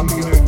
I'm here.